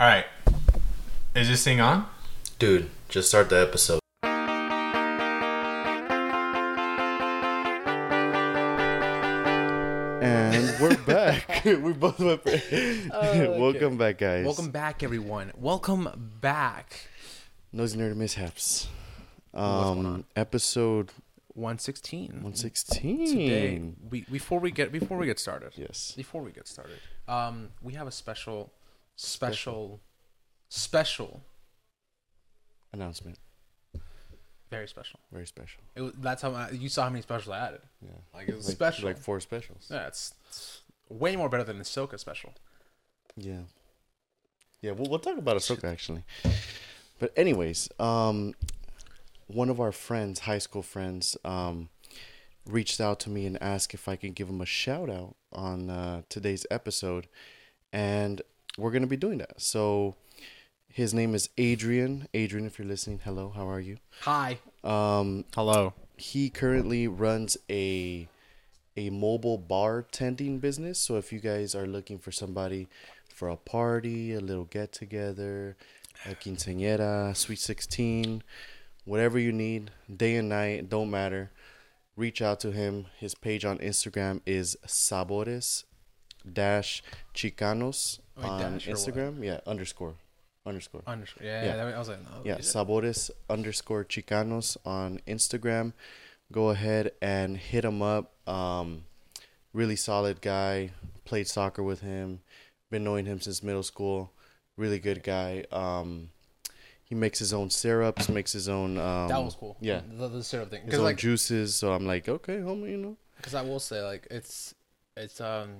All right. Is this thing on? Dude, just start the episode. And we're back. we both went. Welcome back, guys. Welcome back, everyone. Welcome back. Nosy Nerdy Mishaps. Um, episode 116. 116. Today, we before we get before we get started. Yes. Before we get started, um, we have a special, special, special, Announcement. very special. Very special. It was, that's how I, you saw how many specials I added. Yeah. Like it was Like, special. Like four specials. yeah, it's, it's way more better than the Ahsoka special. Yeah. Yeah, we'll, we'll talk about Ahsoka actually. But anyways, um, one of our friends, high school friends, um, reached out to me and asked if I could give him a shout out on uh, today's episode, and we're gonna be doing that. So, his name is Adrian. Adrian, if you're listening, hello, how are you? Hi. Um, Hello. he currently runs a a mobile bartending business. So if you guys are looking for somebody for a party, a little get together, a quinceañera, sweet sixteen, whatever you need, day and night, don't matter. Reach out to him. His page on Instagram is sabores dash chicanos Wait, on or what? Instagram. Yeah, underscore, underscore. Underscore. Yeah, Yeah. yeah. I was like, no. Yeah. Sabores underscore Chicanos on Instagram. Go ahead and hit him up. Um, really solid guy. Played soccer with him. Been knowing him since middle school. Really good guy. Um, he makes his own syrups. Makes his own. Um, that was cool. Yeah, The, the syrup thing. his own like, juices. So I'm like, okay, homie, you know. because I will say like it's it's um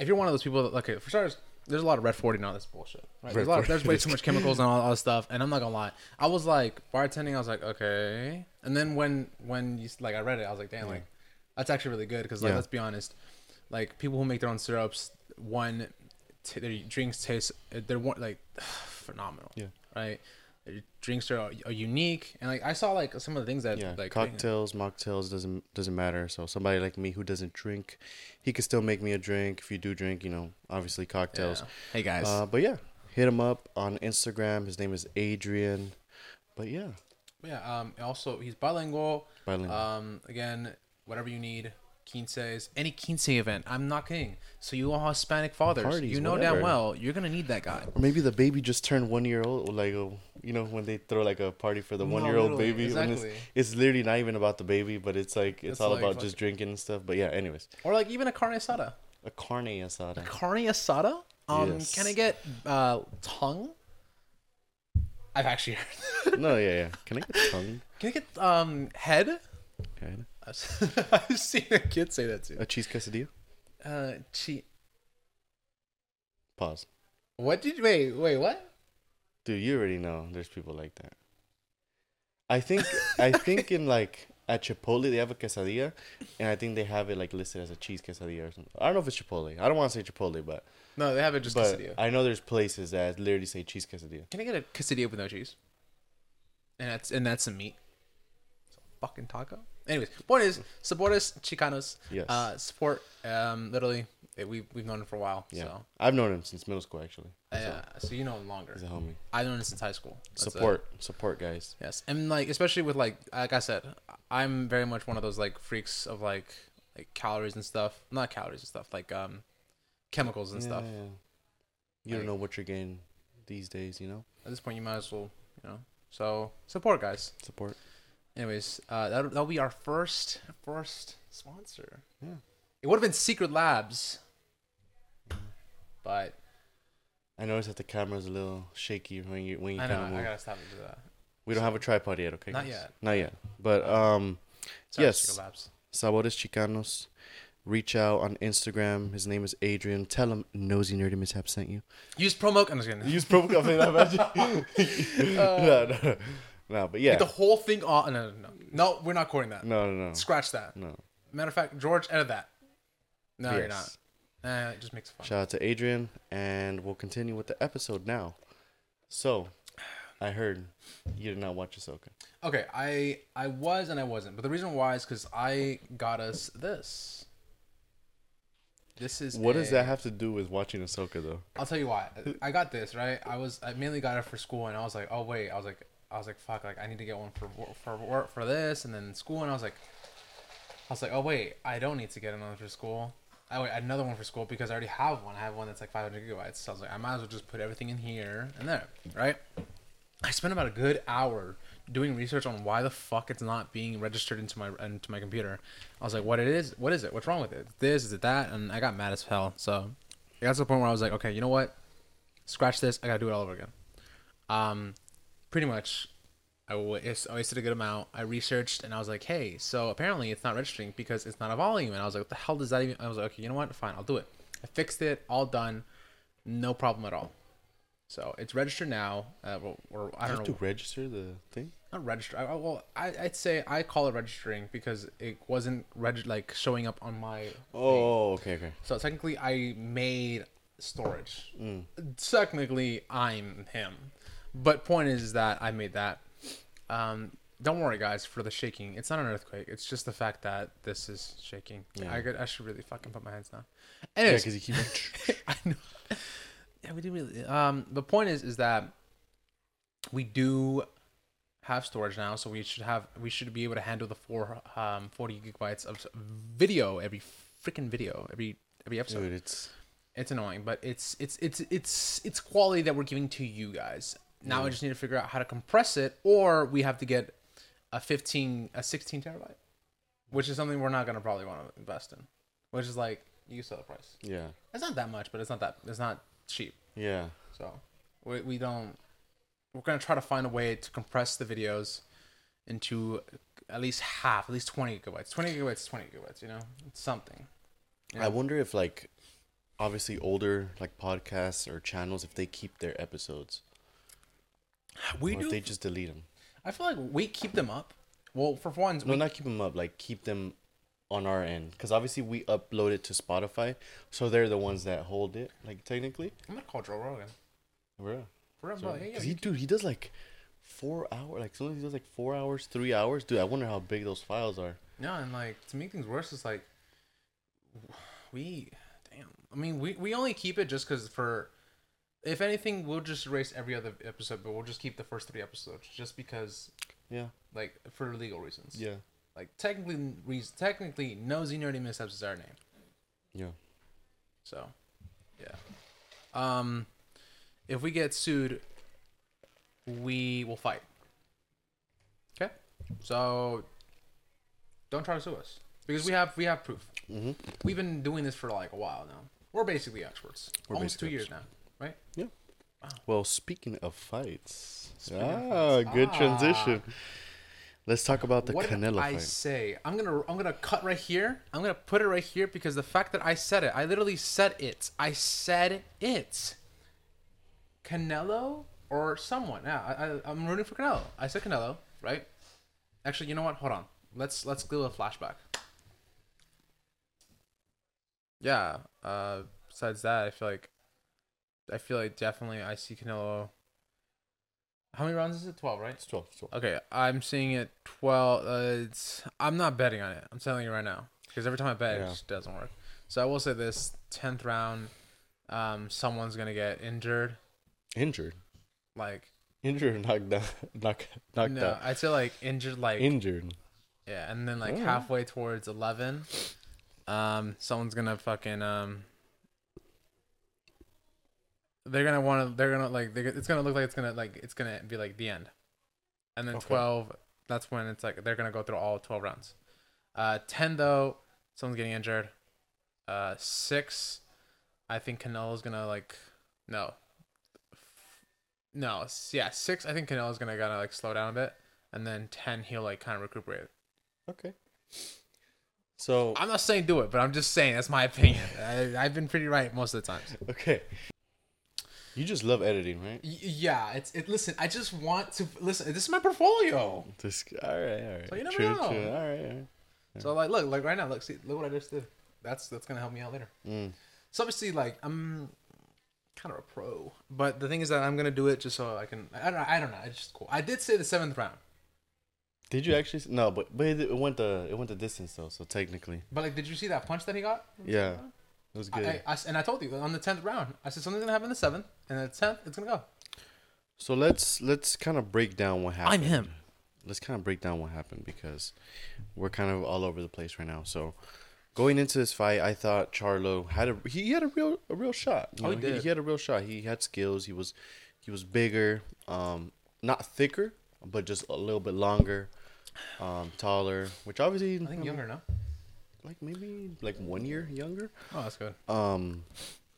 if you're one of those people that like okay, for starters there's a lot of red 40 and all this bullshit. Right there's, a lot of, there's way too much chemicals and all, all this stuff and I'm not gonna lie. I was like bartending I was like okay. And then when when you like I read it I was like damn like that's actually really good because like Yeah. let's be honest like people who make their own syrups one t- their drinks taste they're one like phenomenal Yeah. right drinks are, are unique and like I saw like some of the things that Yeah, like cocktails, mocktails doesn't doesn't matter. So somebody like me who doesn't drink, he could still make me a drink. If you do drink, you know, obviously cocktails. yeah. hey guys Uh, but yeah, hit him up on Instagram. His name is Adrian. But yeah, Yeah. Um. Also, he's bilingual. bilingual. Um. Again, whatever you need, quinces, any quince event. I'm not kidding. So you all Hispanic fathers, Parties, you know whatever. damn well you're gonna need that guy. or maybe the baby just turned one year old. or Like, uh, you know, when they throw like a party for the one year old literally, baby. exactly. It's, it's literally not even about the baby, but it's like it's, It's all like about just drinking and stuff. But yeah, anyways, Or like even a carne asada. a carne asada. Carne asada. Um. Yes. Can I get uh tongue? I've actually heard. no, yeah, yeah. Can I get tongue? Can I get um head? Okay. I've seen a kid say that too. A cheese quesadilla. Uh. Che- Pause. what did you wait? Wait. What? Dude, you already know there's people like that. I think I think in like at Chipotle they have a quesadilla, and I think they have it like listed as a cheese quesadilla or something. I don't know if it's Chipotle. I don't want to say Chipotle, but No, they have it just but quesadilla. I know there's places that literally say cheese quesadilla. Can I get a quesadilla with no cheese? And that's and that's some meat. It's a fucking taco. Anyways, point is, Sabores Chicanos. Yes. Uh, support. Um, literally, eh, we we've known him for a while. Yeah, So I've known him since middle school actually. uh, yeah, so you know him longer. He's a homie. I've known him since high school. That's it. support, support, guys. Yes, and like especially with like like I said, I'm very much one of those like freaks of like like calories and stuff. Not calories and stuff, like um, chemicals and Yeah, stuff. yeah. You Like- don't know what you're getting these days, you know. At this point, you might as well, you know. So support, guys. Support. Anyways, uh, that'll, that'll be our first first sponsor. Yeah. It would have been Secret Labs, but I noticed that the camera's a little shaky when you when you I kind know of I move. gotta stop and do that. We don't have a tripod yet, okay? Not guys? yet. Not yet. But um, Sorry, Yes. Secret Labs. Sabores Chicanos. Reach out on Instagram. His name is Adrian. Tell him Nosy Nerdy Mishap sent you. Use promo. I'm just kidding. Use promo I'm not code. no, no, no, no. But yeah, Get the whole thing off. No, no, no, no. We're not quoting that. no, no, no, Scratch that. no. Matter of fact, George, edit that. No, you're not. Yes. Uh, it just makes fun. Shout out to Adrian, and we'll continue with the episode now. So, I heard you did not watch Ahsoka. Okay, I I was and I wasn't, but the reason why is because I got us this. This is What does that have to do with watching Ahsoka though? I'll tell you why. I got this right. I was I mainly got it for school, and I was like, oh wait, I was like, I was like, fuck, like I need to get one for for work for this, and then school, and I was like, I was like, oh wait, I don't need to get another for school. I wait another one for school because I already have one. I have one that's like 500 gigabytes. So I was like, I might as well just put everything in here and there, right? I spent about a good hour doing research on why the fuck it's not being registered into my into my computer. I was like, what it is? What is it? What's wrong with it? This is it that? And I got mad as hell. So it got to the point where I was like, okay, you know what? Scratch this. I gotta do it all over again. Um, pretty much, I wasted a good amount. I researched and I was like, hey, so apparently it's not registering because it's not a volume. And I was like, what the hell does that even? I was like, okay, you know what? Fine, I'll do it. I fixed it. All done. No problem at all. So it's registered now. Uh, or, I don't have know to register the thing. not register. I, well, I, I'd say I call it registering because it wasn't reg- like showing up on my. thing. Oh, okay, okay. So technically, I made storage. Mm. Technically, I'm him, but point is that I made that. Um, don't worry, guys, for the shaking. It's not an earthquake. It's just the fact that this is shaking. Yeah. I could. I should really fucking put my hands down. Yeah, because you keep. I know. Yeah, we do really. Um, the point is, is that we do have storage now, so we should have, we should be able to handle the four, um, forty gigabytes of video every freaking video every every episode. Dude, it's It's annoying, but it's it's it's it's it's quality that we're giving to you guys. Now I just need to figure out how to compress it, or we have to get a fifteen, a sixteen terabyte, which is something we're not gonna probably want to invest in. Which is like you sell the price. yeah, It's not that much, but it's not that it's not cheap. yeah. So we, we don't. We're gonna try to find a way to compress the videos into at least half, at least twenty gigabytes. Twenty gigabytes twenty gigabytes. You know, it's something. I wonder if like, obviously older like podcasts or channels if they keep their episodes We or do. they just delete them. I feel like we keep them up. Well, for one, No, we, not keep them up. Like keep them on our end because obviously we upload it to Spotify, so they're the ones that hold it. Like technically, I'm gonna call Joe Rogan. bro. Real, Because yeah, yeah, he, dude, he does like four hours. Like sometimes he does like four hours, three hours. Dude, I wonder how big those files are. No, and like to make things worse, it's like we, damn. I mean, we we only keep it just because for, if anything, we'll just erase every other episode, but we'll just keep the first three episodes just because, Yeah, like, for legal reasons. yeah, Like technically, reas technically, nosy nerdy mishaps is our name. yeah. So, yeah. Um, if we get sued, we will fight. Okay. So, don't try to sue us because we have we have proof. Mm-hmm. We've been doing this for like a while now. We're basically experts. We're Almost two basically years now, right? Yeah. Well, speaking of fights, Speaking of ah, fights. good Ah. transition. Let's talk about the what did Canelo I fight. say? I'm gonna I'm gonna cut right here. I'm gonna put it right here because the fact that I said it, I literally said it. I said it. Canelo or someone. Yeah, I, I, I'm rooting for Canelo. I said Canelo, right? Actually, you know what? Hold on. Let's let's do a flashback. Yeah. Uh. Besides that, I feel like, I feel like definitely I see Canelo. How many rounds is it? Twelve, right? It's 12, it's 12. Okay, I'm seeing it 12. Uh, it's, I'm not betting on it. I'm telling you right now. Because every time I bet, it just doesn't work. So I will say this 10th round, um, someone's going to get injured. Injured. Like, Injured knocked down. Knock, knocked no, out. I'd say like injured, like, Injured. yeah. And then like Alright. halfway towards 11, um, someone's going to fucking, um, they're gonna want to. They're gonna like. They're, it's gonna look like it's gonna like. It's gonna be like the end, and then Okay. twelve. That's when it's like they're gonna go through all twelve rounds. Uh, ten though, someone's getting injured. Uh, six, I think Canelo's gonna like. No. No. Yeah, six. I think Canelo's gonna kind of like slow down a bit, and then ten he'll like kind of recuperate. Okay. So, I'm not saying do it, but I'm just saying that's my opinion. I, I've been pretty right most of the times. okay. You just love editing, right? Y- yeah, it's it. Listen, I just want to listen. This is my portfolio. This, all right, all right. So you never true, know. true. All right, all right. So like, look, like right now, look, see, look what I just did. That's that's gonna help me out later. Mm. So obviously, like I'm kind of a pro, but the thing is that I'm gonna do it just so I can. I don't. I don't know. It's just cool. I did say the seventh round, Did you actually? No, but but it it went the it went the distance though. So technically, but like, did you see that punch that he got? Yeah. It was good. I- I and I told you on the tenth round, I said something's gonna happen in the seventh, and the tenth, it's gonna go. so let's let's kind of break down what happened. I'm him. Let's kind of break down what happened because we're kind of all over the place right now. So going into this fight, I thought Charlo had a he had a real a real shot. You Oh, he did. He, had a real shot. He had skills. He was he was bigger, um, not thicker, but just a little bit longer, um, taller. Which obviously I think younger now. Like maybe like one year younger. Oh, that's good. Um,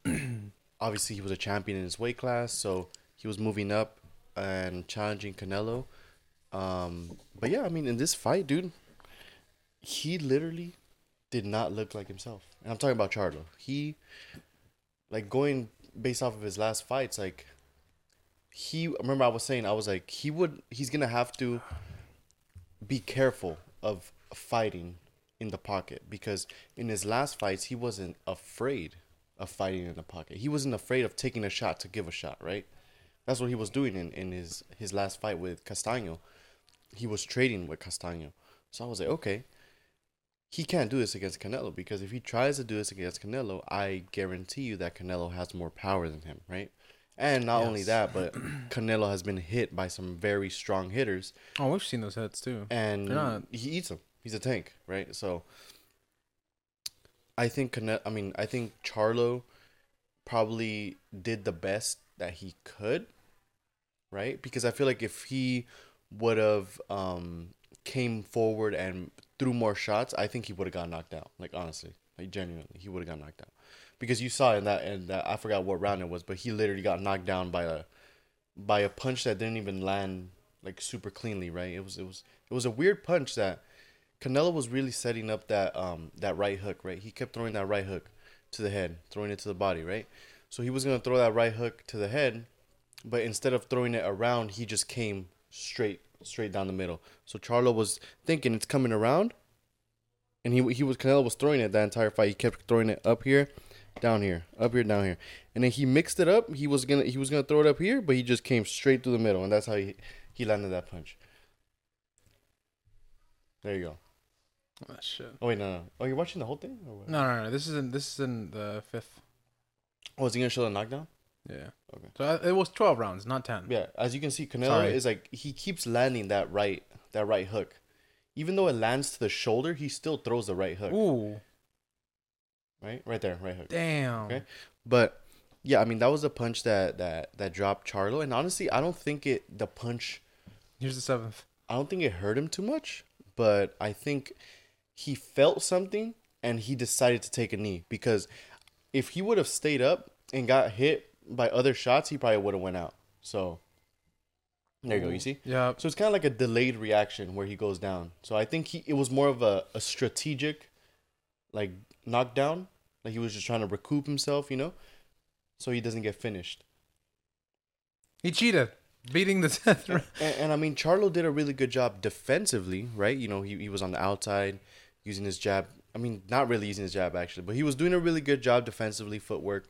obviously, he was a champion in his weight class, so he was moving up and challenging Canelo. Um, but yeah, I mean, in this fight, dude, he literally did not look like himself. And I'm talking about Charlo. He, like, going based off of his last fights, like, he. Remember, I was saying, I was like, he would, he's gonna have to be careful of fighting in the pocket because in his last fights he wasn't afraid of fighting in the pocket. He wasn't afraid of taking a shot to give a shot, right? That's what he was doing in, in his, his last fight with Castaño. He was trading with Castaño. So I was like, okay, he can't do this against Canelo because if he tries to do this against Canelo, I guarantee you that Canelo has more power than him, right? And not only that, but Canelo has been hit by some very strong hitters Oh, we've seen those hits too. and They're not- he eats them. He's a tank, right? So I think I mean, I think Charlo probably did the best that he could, right? Because I feel like if he would have um came forward and threw more shots, I think he would have got knocked out. Like honestly, like genuinely, he would have got knocked out. Because you saw in that and that I forgot what round it was, but he literally got knocked down by a by a punch that didn't even land like super cleanly, right? It was it was it was a weird punch that Canelo was really setting up that um that right hook, right? He kept throwing that right hook to the head, throwing it to the body, right? So he was gonna throw that right hook to the head, but instead of throwing it around, he just came straight straight down the middle. So Charlo was thinking it's coming around, and he he was Canelo was throwing it that entire fight. He kept throwing it up here, down here, up here, down here, and then he mixed it up. He was gonna he was gonna throw it up here, but he just came straight through the middle, and that's how he he landed that punch. There you go. Oh, shit. Oh wait, no, no. Oh, you're watching the whole thing? Or what? No, no, no. This is in this is in the fifth. Oh, is he gonna show the knockdown? Yeah. Okay. So uh, it was twelve rounds, not ten. Yeah, as you can see, Canelo Sorry. is like he keeps landing that right that right hook, even though it lands to the shoulder, he still throws the right hook. Ooh, Right, right there, right hook. damn. Okay. But yeah, I mean that was a punch that that that dropped Charlo, and honestly, I don't think it the punch. Here's the seventh. I don't think it hurt him too much, but I think he felt something and he decided to take a knee because if he would have stayed up and got hit by other shots, he probably would have went out. So there you go. You see. Yeah. So it's kind of like a delayed reaction where he goes down. So I think he it was more of a, a strategic, like knockdown. Like he was just trying to recoup himself, you know, so he doesn't get finished. He cheated, beating the tenth round. And, and I mean, Charlo did a really good job defensively, right? You know, he, he was on the outside using his jab. I mean, not really using his jab actually, but he was doing a really good job defensively, footwork.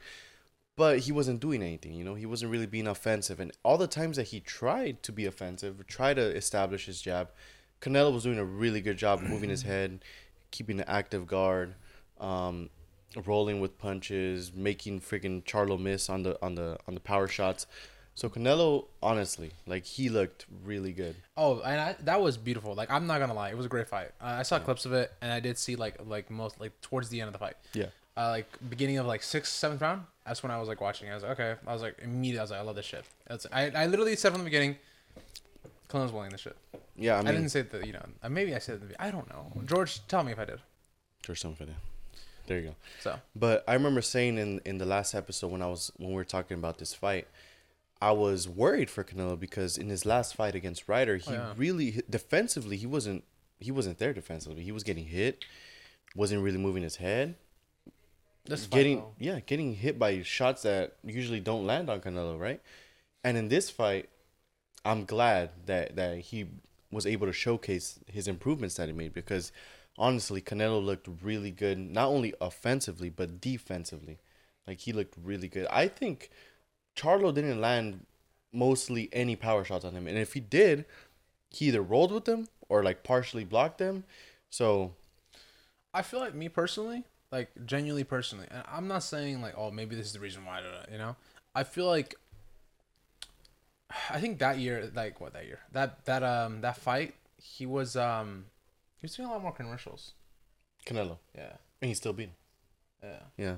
But he wasn't doing anything, you know. He wasn't really being offensive, and all the times that he tried to be offensive, tried to establish his jab, Canelo was doing a really good job moving his head, keeping an active guard, um, rolling with punches, making freaking Charlo miss on the on the on the power shots. So Canelo, honestly, like he looked really good. Oh, and I, that was beautiful. Like I'm not gonna lie, it was a great fight. Uh, I saw clips of it, and I did see like like most like towards the end of the fight. Yeah. Uh, like beginning of like sixth, seventh round. That's when I was like watching. I was like, okay. I was like immediately. I was like, I love this shit. That's I. I literally said from the beginning, Canelo's winning this shit. Yeah, I I, didn't say that. You know, uh, maybe I said it. I don't know. George, tell me if I did. George Stonefeld. There you go. So But I remember saying in in the last episode when I was when we were talking about this fight, I was worried for Canelo because in his last fight against Ryder, he yeah. really defensively he wasn't he wasn't there defensively. He was getting hit, wasn't really moving his head, fight, getting though, yeah getting hit by shots that usually don't land on Canelo, right? And in this fight, I'm glad that that he was able to showcase his improvements that he made because honestly, Canelo looked really good, not only offensively but defensively. Like he looked really good. I think Charlo didn't land mostly any power shots on him, and if he did, he either rolled with them or like partially blocked them. So I feel like me personally, like genuinely personally, and I'm not saying like, oh, maybe this is the reason why. You know, I feel like I think that year, like what that year, that that um that fight, he was um he was doing a lot more commercials. Canelo, Yeah, and he still beat him. yeah. Yeah.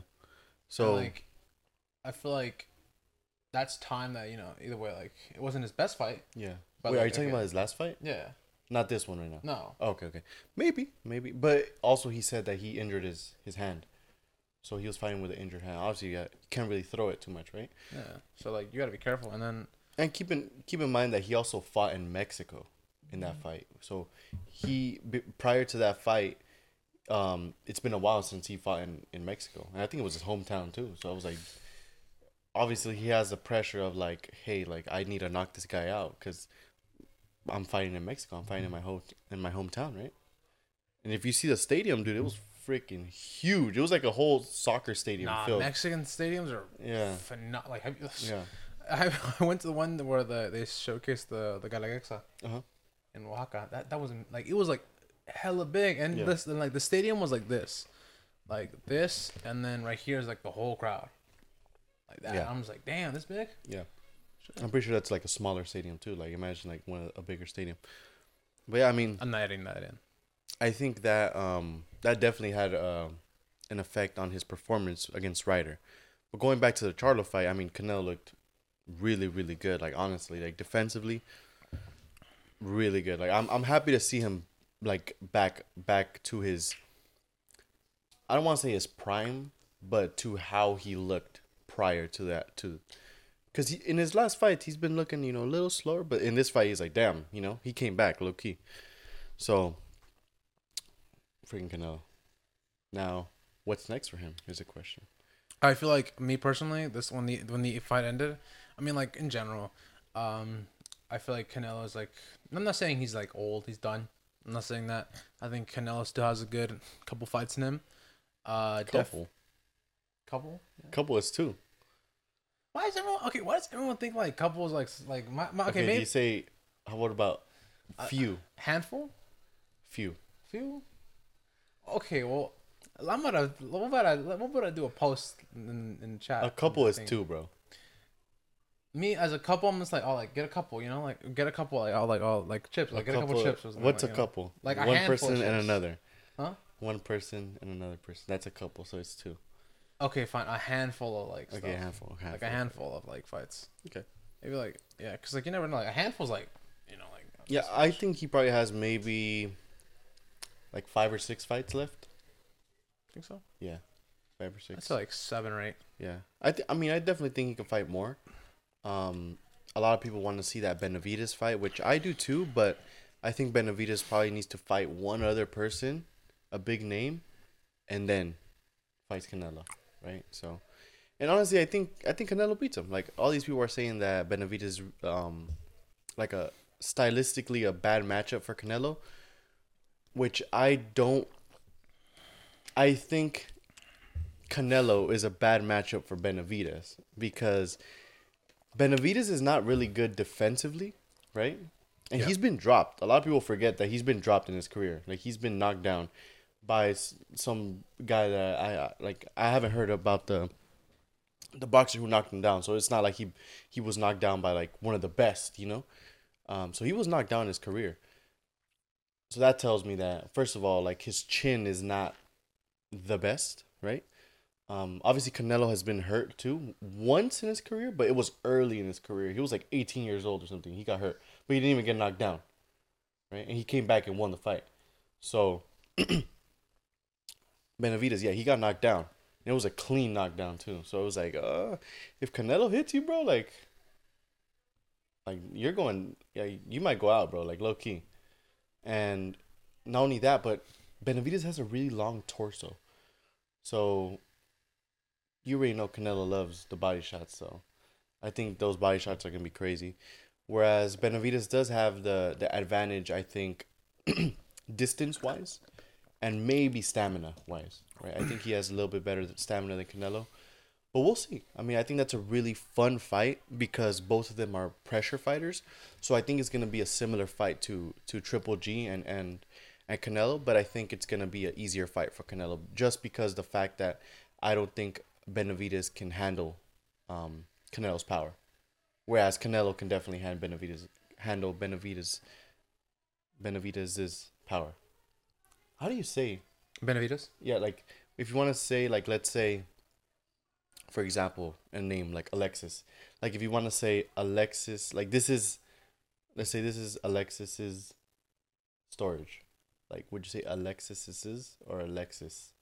So So like, I feel like that's time that you know either way like it wasn't his best fight. yeah. But Wait, are you talking okay. about his last fight? Yeah. Not this one right now. No. Okay, okay. Maybe, maybe. But also, he said that he injured his his hand, so he was fighting with an injured hand. Obviously, you, got, you can't really throw it too much, right? Yeah. So like you got to be careful, and then And keep in keep in mind that he also fought in Mexico in that fight. So he b- prior to that fight, um, it's been a while since he fought in in Mexico, and I think it was his hometown too. So I was like, obviously he has the pressure of like, hey, like I need to knock this guy out because I'm fighting in Mexico. I'm fighting in my home in my hometown, right? And if you see the stadium, dude, it was freaking huge. It was like a whole soccer stadium nah, filled. Mexican stadiums are Yeah. phenomenal. Like have you, yeah. I, I went to the one where the they showcased the the Guelaguetza Uh huh. in Oaxaca. That that was like it was like hella big, and Yeah. this and like the stadium was like this, like this, and then right here is like the whole crowd, like that. Yeah. I'm just like, damn, this big. Yeah. I'm pretty sure that's like a smaller stadium too. Like imagine like one a bigger stadium. But yeah, I mean, I'm not adding that in. I think that um that definitely had uh, an effect on his performance against Ryder. But going back to the Charlo fight, I mean, Canelo looked really really good. Like honestly, like defensively, really good. Like I'm I'm happy to see him like back back to his. I don't want to say his prime, but to how he looked prior to that to because in his last fight he's been looking you know a little slower but in this fight he's like damn you know he came back low key so freaking Canelo now what's next for him is a question I feel like me personally, this when the when the fight ended, I mean like in general, um, I feel like Canelo is like I'm not saying he's like old, he's done. I'm not saying that. I think Canelo still has a good couple fights in him. Uh, def- couple couple. couple is two Why is everyone okay? Why does everyone think like couples like like my, my okay, okay, maybe you say how what about few handful, few few? Okay, well, I'm gonna what about I what about I do a post in in chat? a couple is thing. two bro me as a couple, I'm just like, oh, like get a couple, you know, like get a couple, like oh, like oh, like chips, like get a couple chips. what's like, a you know. couple Like one of person and another Huh? one person and another person that's a couple so it's two Okay, fine, a handful of like okay stuff. a handful, handful like a handful of like fights. okay Maybe like yeah, because like you never know. Like a handful's like you know like Yeah, I think he probably has maybe like five or six fights left. think so. Yeah, five or I'd six. say like seven or eight. Yeah, I th- I mean, I definitely think he can fight more. Um, a lot of people want to see that Benavidez fight, which I do too. But I think Benavidez probably needs to fight one other person, a big name, and then fights Canelo, right? So, and honestly, I think I think Canelo beats him. Like all these people are saying that Benavidez, um, like a stylistically a bad matchup for Canelo, which I don't. I think Canelo is a bad matchup for Benavidez because Benavides is not really good defensively, right? And Yeah. he's been dropped. A lot of people forget that he's been dropped in his career. Like he's been knocked down by some guy that I like. I haven't heard about the the boxer who knocked him down. So it's not like he he was knocked down by like one of the best, you know. Um, so he was knocked down in his career. So that tells me that first of all, like his chin is not the best, right? Um, obviously Canelo has been hurt too once in his career, but it was early in his career. He was like 18 years old or something. He got hurt, but he didn't even get knocked down, right? And he came back and won the fight. So Benavidez, yeah, he got knocked down. And it was a clean knockdown too. So it was like, uh, if Canelo hits you, bro, like, like you're going, yeah, you might go out, bro, like low key. And not only that, but Benavidez has a really long torso. So you already know Canelo loves the body shots, so I think those body shots are gonna be crazy. Whereas Benavidez does have the the advantage, I think, distance wise, and maybe stamina wise. Right, I think he has a little bit better stamina than Canelo, but we'll see. I mean, I think that's a really fun fight because both of them are pressure fighters. So I think it's gonna be a similar fight to to Triple G and and and Canelo, but I think it's gonna be an easier fight for Canelo just because the fact that I don't think Benavidez can handle um, Canelo's power, whereas Canelo can definitely hand Benavidez handle Benavidez Benavidez's power. How do you say Benavidez. yeah, like if you want to say like let's say for example, a name like Alexis. Like if you want to say Alexis, like this is let's say this is Alexis's storage. Like would you say Alexis's or Alexis?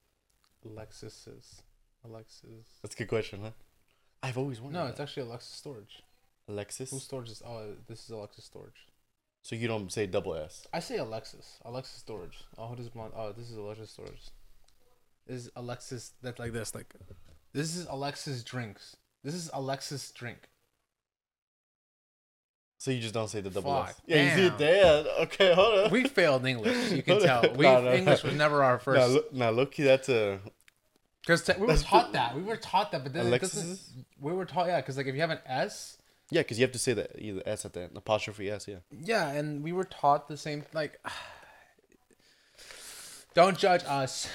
Alexis is Alexis. That's a good question, huh? I've always wondered. No, it's that. actually Alexis storage. Alexis. Who storage is? Oh, this is Alexis storage. So you don't say double S. I say Alexis. Alexis storage. Oh, who does blonde? Oh, this is Alexis storage. This is Alexis. That's like this. Like, this is Alexis drinks. This is Alexis drink. So you just don't say the double S. Fuck, Yeah, you see it there. Okay, hold on. We failed English. You can tell. We No, no, English no. was never our Now, first. look, now looky, that's a Because we were taught that. We were taught that, but then it Alexis. doesn't. We were taught yeah. Because like if you have an S, yeah, because you have to say the either S at the end, apostrophe S. Yeah. yeah, and we were taught the same. Like, don't judge us.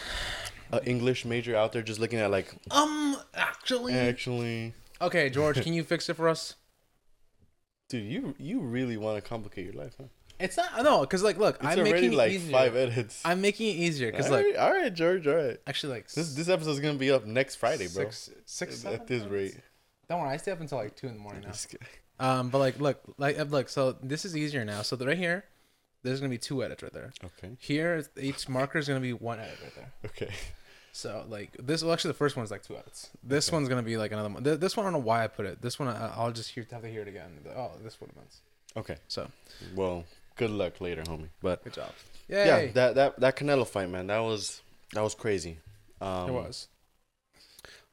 A English major out there just looking at like Um, actually. actually, Okay, George, can you fix it for us? dude, you you really want to complicate your life, huh? It's not no, because like, look, It's I'm making it like easier. five edits. I'm making it easier because all, like, right, all right, George, all right. actually, like This this episode's gonna be up next Friday, bro. six, six, At- at this rate. Don't worry, I stay up until like two in the morning now. This Um, but like, look, like, uh, look. So this is easier now. So right here, there's gonna be two edits right there. Okay, Here, each marker is gonna be one edit right there. okay. So like this, well, actually, the first one is like two edits. This one's gonna be like another one. Th- This one, I don't know why I put it. This one, I, I'll just hear, have to hear it again. Oh, this one meant. Okay. So Well, good luck later, homie. But good job. yeah, Yay! that that that Canelo fight, man, that was that was crazy. Um, it was.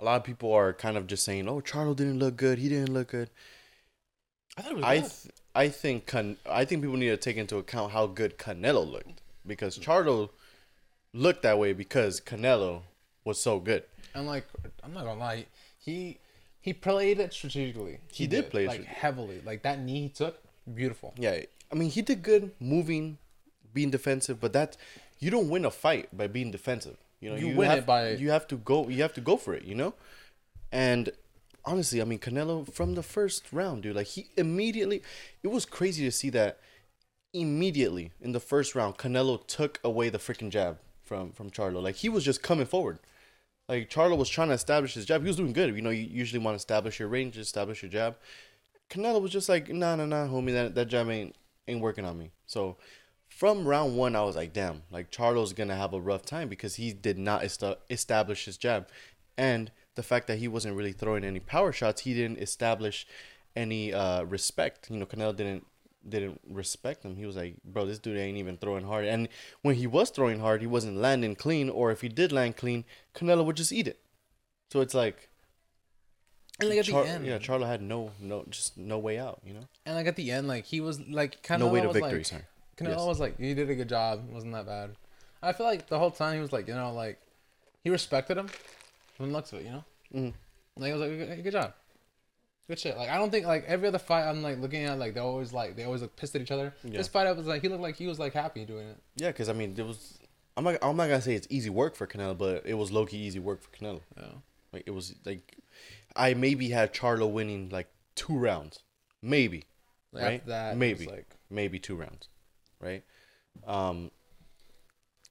A lot of people are kind of just saying, "Oh, Charlo didn't look good. He didn't look good." I thought it was. I th- I think Can- I think people need to take into account how good Canelo looked because Charlo looked that way because Canelo was so good. And like, I'm not gonna lie, he he played it strategically. He did play it like heavily. Like that knee he took, beautiful. Yeah, I mean he did good moving, being defensive, but that you don't win a fight by being defensive. You know, You win have, it by- you have to go you have to go for it. You know, and honestly, I mean Canelo from the first round, dude, like he immediately, it was crazy to see that immediately in the first round, Canelo took away the freaking jab from from Charlo. Like he was just coming forward. Like Charlo was trying to establish his jab. He was doing good. You know, you usually want to establish your range, establish your jab. Canelo was just like, nah, nah, nah, homie, that that jab ain't ain't working on me. So from round one, I was like, damn, like Charlo's gonna have a rough time because he did not esta- establish his jab, and the fact that he wasn't really throwing any power shots, he didn't establish any uh respect. You know, Canelo didn't didn't respect him. He was like, bro, this dude ain't even throwing hard. And when he was throwing hard, he wasn't landing clean, or if he did land clean, Canelo would just eat it. So it's like, And like at Char- the end, yeah, Charlo had no no just no way out. You know, and like at the end, like he was like Canelo no way to victory. like, sorry. Canelo Yes. was like, you did a good job. It wasn't that bad. I feel like the whole time he was like, you know, like he respected him from the looks of it, you know. Mhm. Like I was like, good, good job, good shit. Like I don't think like every other fight I'm like looking at like they always like they always look pissed at each other. Yeah. This fight I was like he looked like he was like happy doing it. Yeah, because I mean, there was. I'm not. I'm not gonna say it's easy work for Canelo, but it was low key easy work for Canelo. Yeah. Like it was like, I maybe had Charlo winning like two rounds, maybe, Like, right? after that, it maybe, like maybe two rounds, right? Um.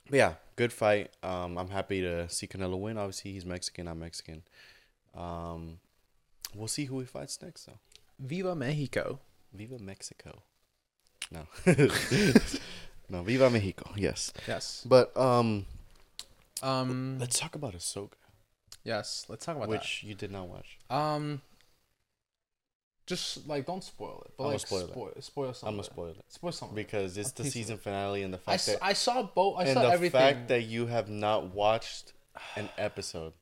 But yeah, good fight. Um, I'm happy to see Canelo win. Obviously, he's Mexican. I'm Mexican. Um, we'll see who he fights next though. Viva Mexico. Viva Mexico. No. no, Viva Mexico. Yes. Yes. But um Um. let's talk about Ahsoka, Yes. Let's talk about which you did not watch. Um. Just like don't spoil it, but I'ma like spoil spoil it. spoil, something. I'm gonna spoil it Spoil something because it's the season finale and the fact s- that I saw both. I and saw the everything. fact that you have not watched an episode.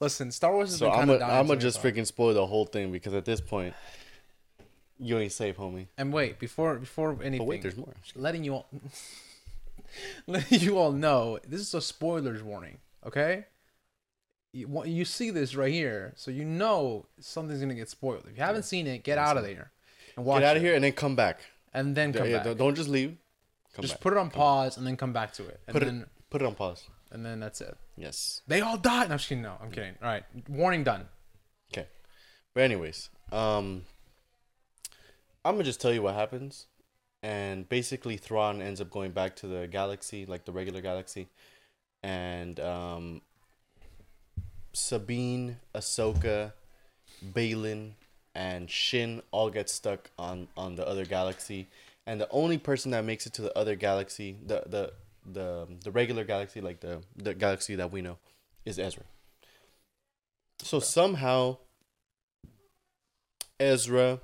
Listen, Star Wars has So been I'm kind gonna of dying. I'm to gonna me just freaking spoil the whole thing because at this point you ain't safe, homie. And wait, before before anything, But wait, there's more. letting you all letting you all know this is a spoilers warning. Okay, you, you see this right here, so you know something's gonna get spoiled. If you haven't seen it, get out of there and watch. Get out of here and then come back. and then come Yeah, back. don't- just leave. come Just back. put it on pause and then come back to it, and Put it- Put it on pause. and then that's it. Yes. They all died. No, I'm kidding. No, I'm kidding. All right, warning done. Okay. But anyways, um I'm gonna just tell you what happens. And basically Thrawn ends up going back to the galaxy, like the regular galaxy. And um Sabine, Ahsoka, Baylan, and Shin all get stuck on on the other galaxy. And the only person that makes it to the other galaxy, the the the the regular galaxy, like the the galaxy that we know, is Ezra. So somehow Ezra